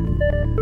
Música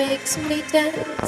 makes me dance.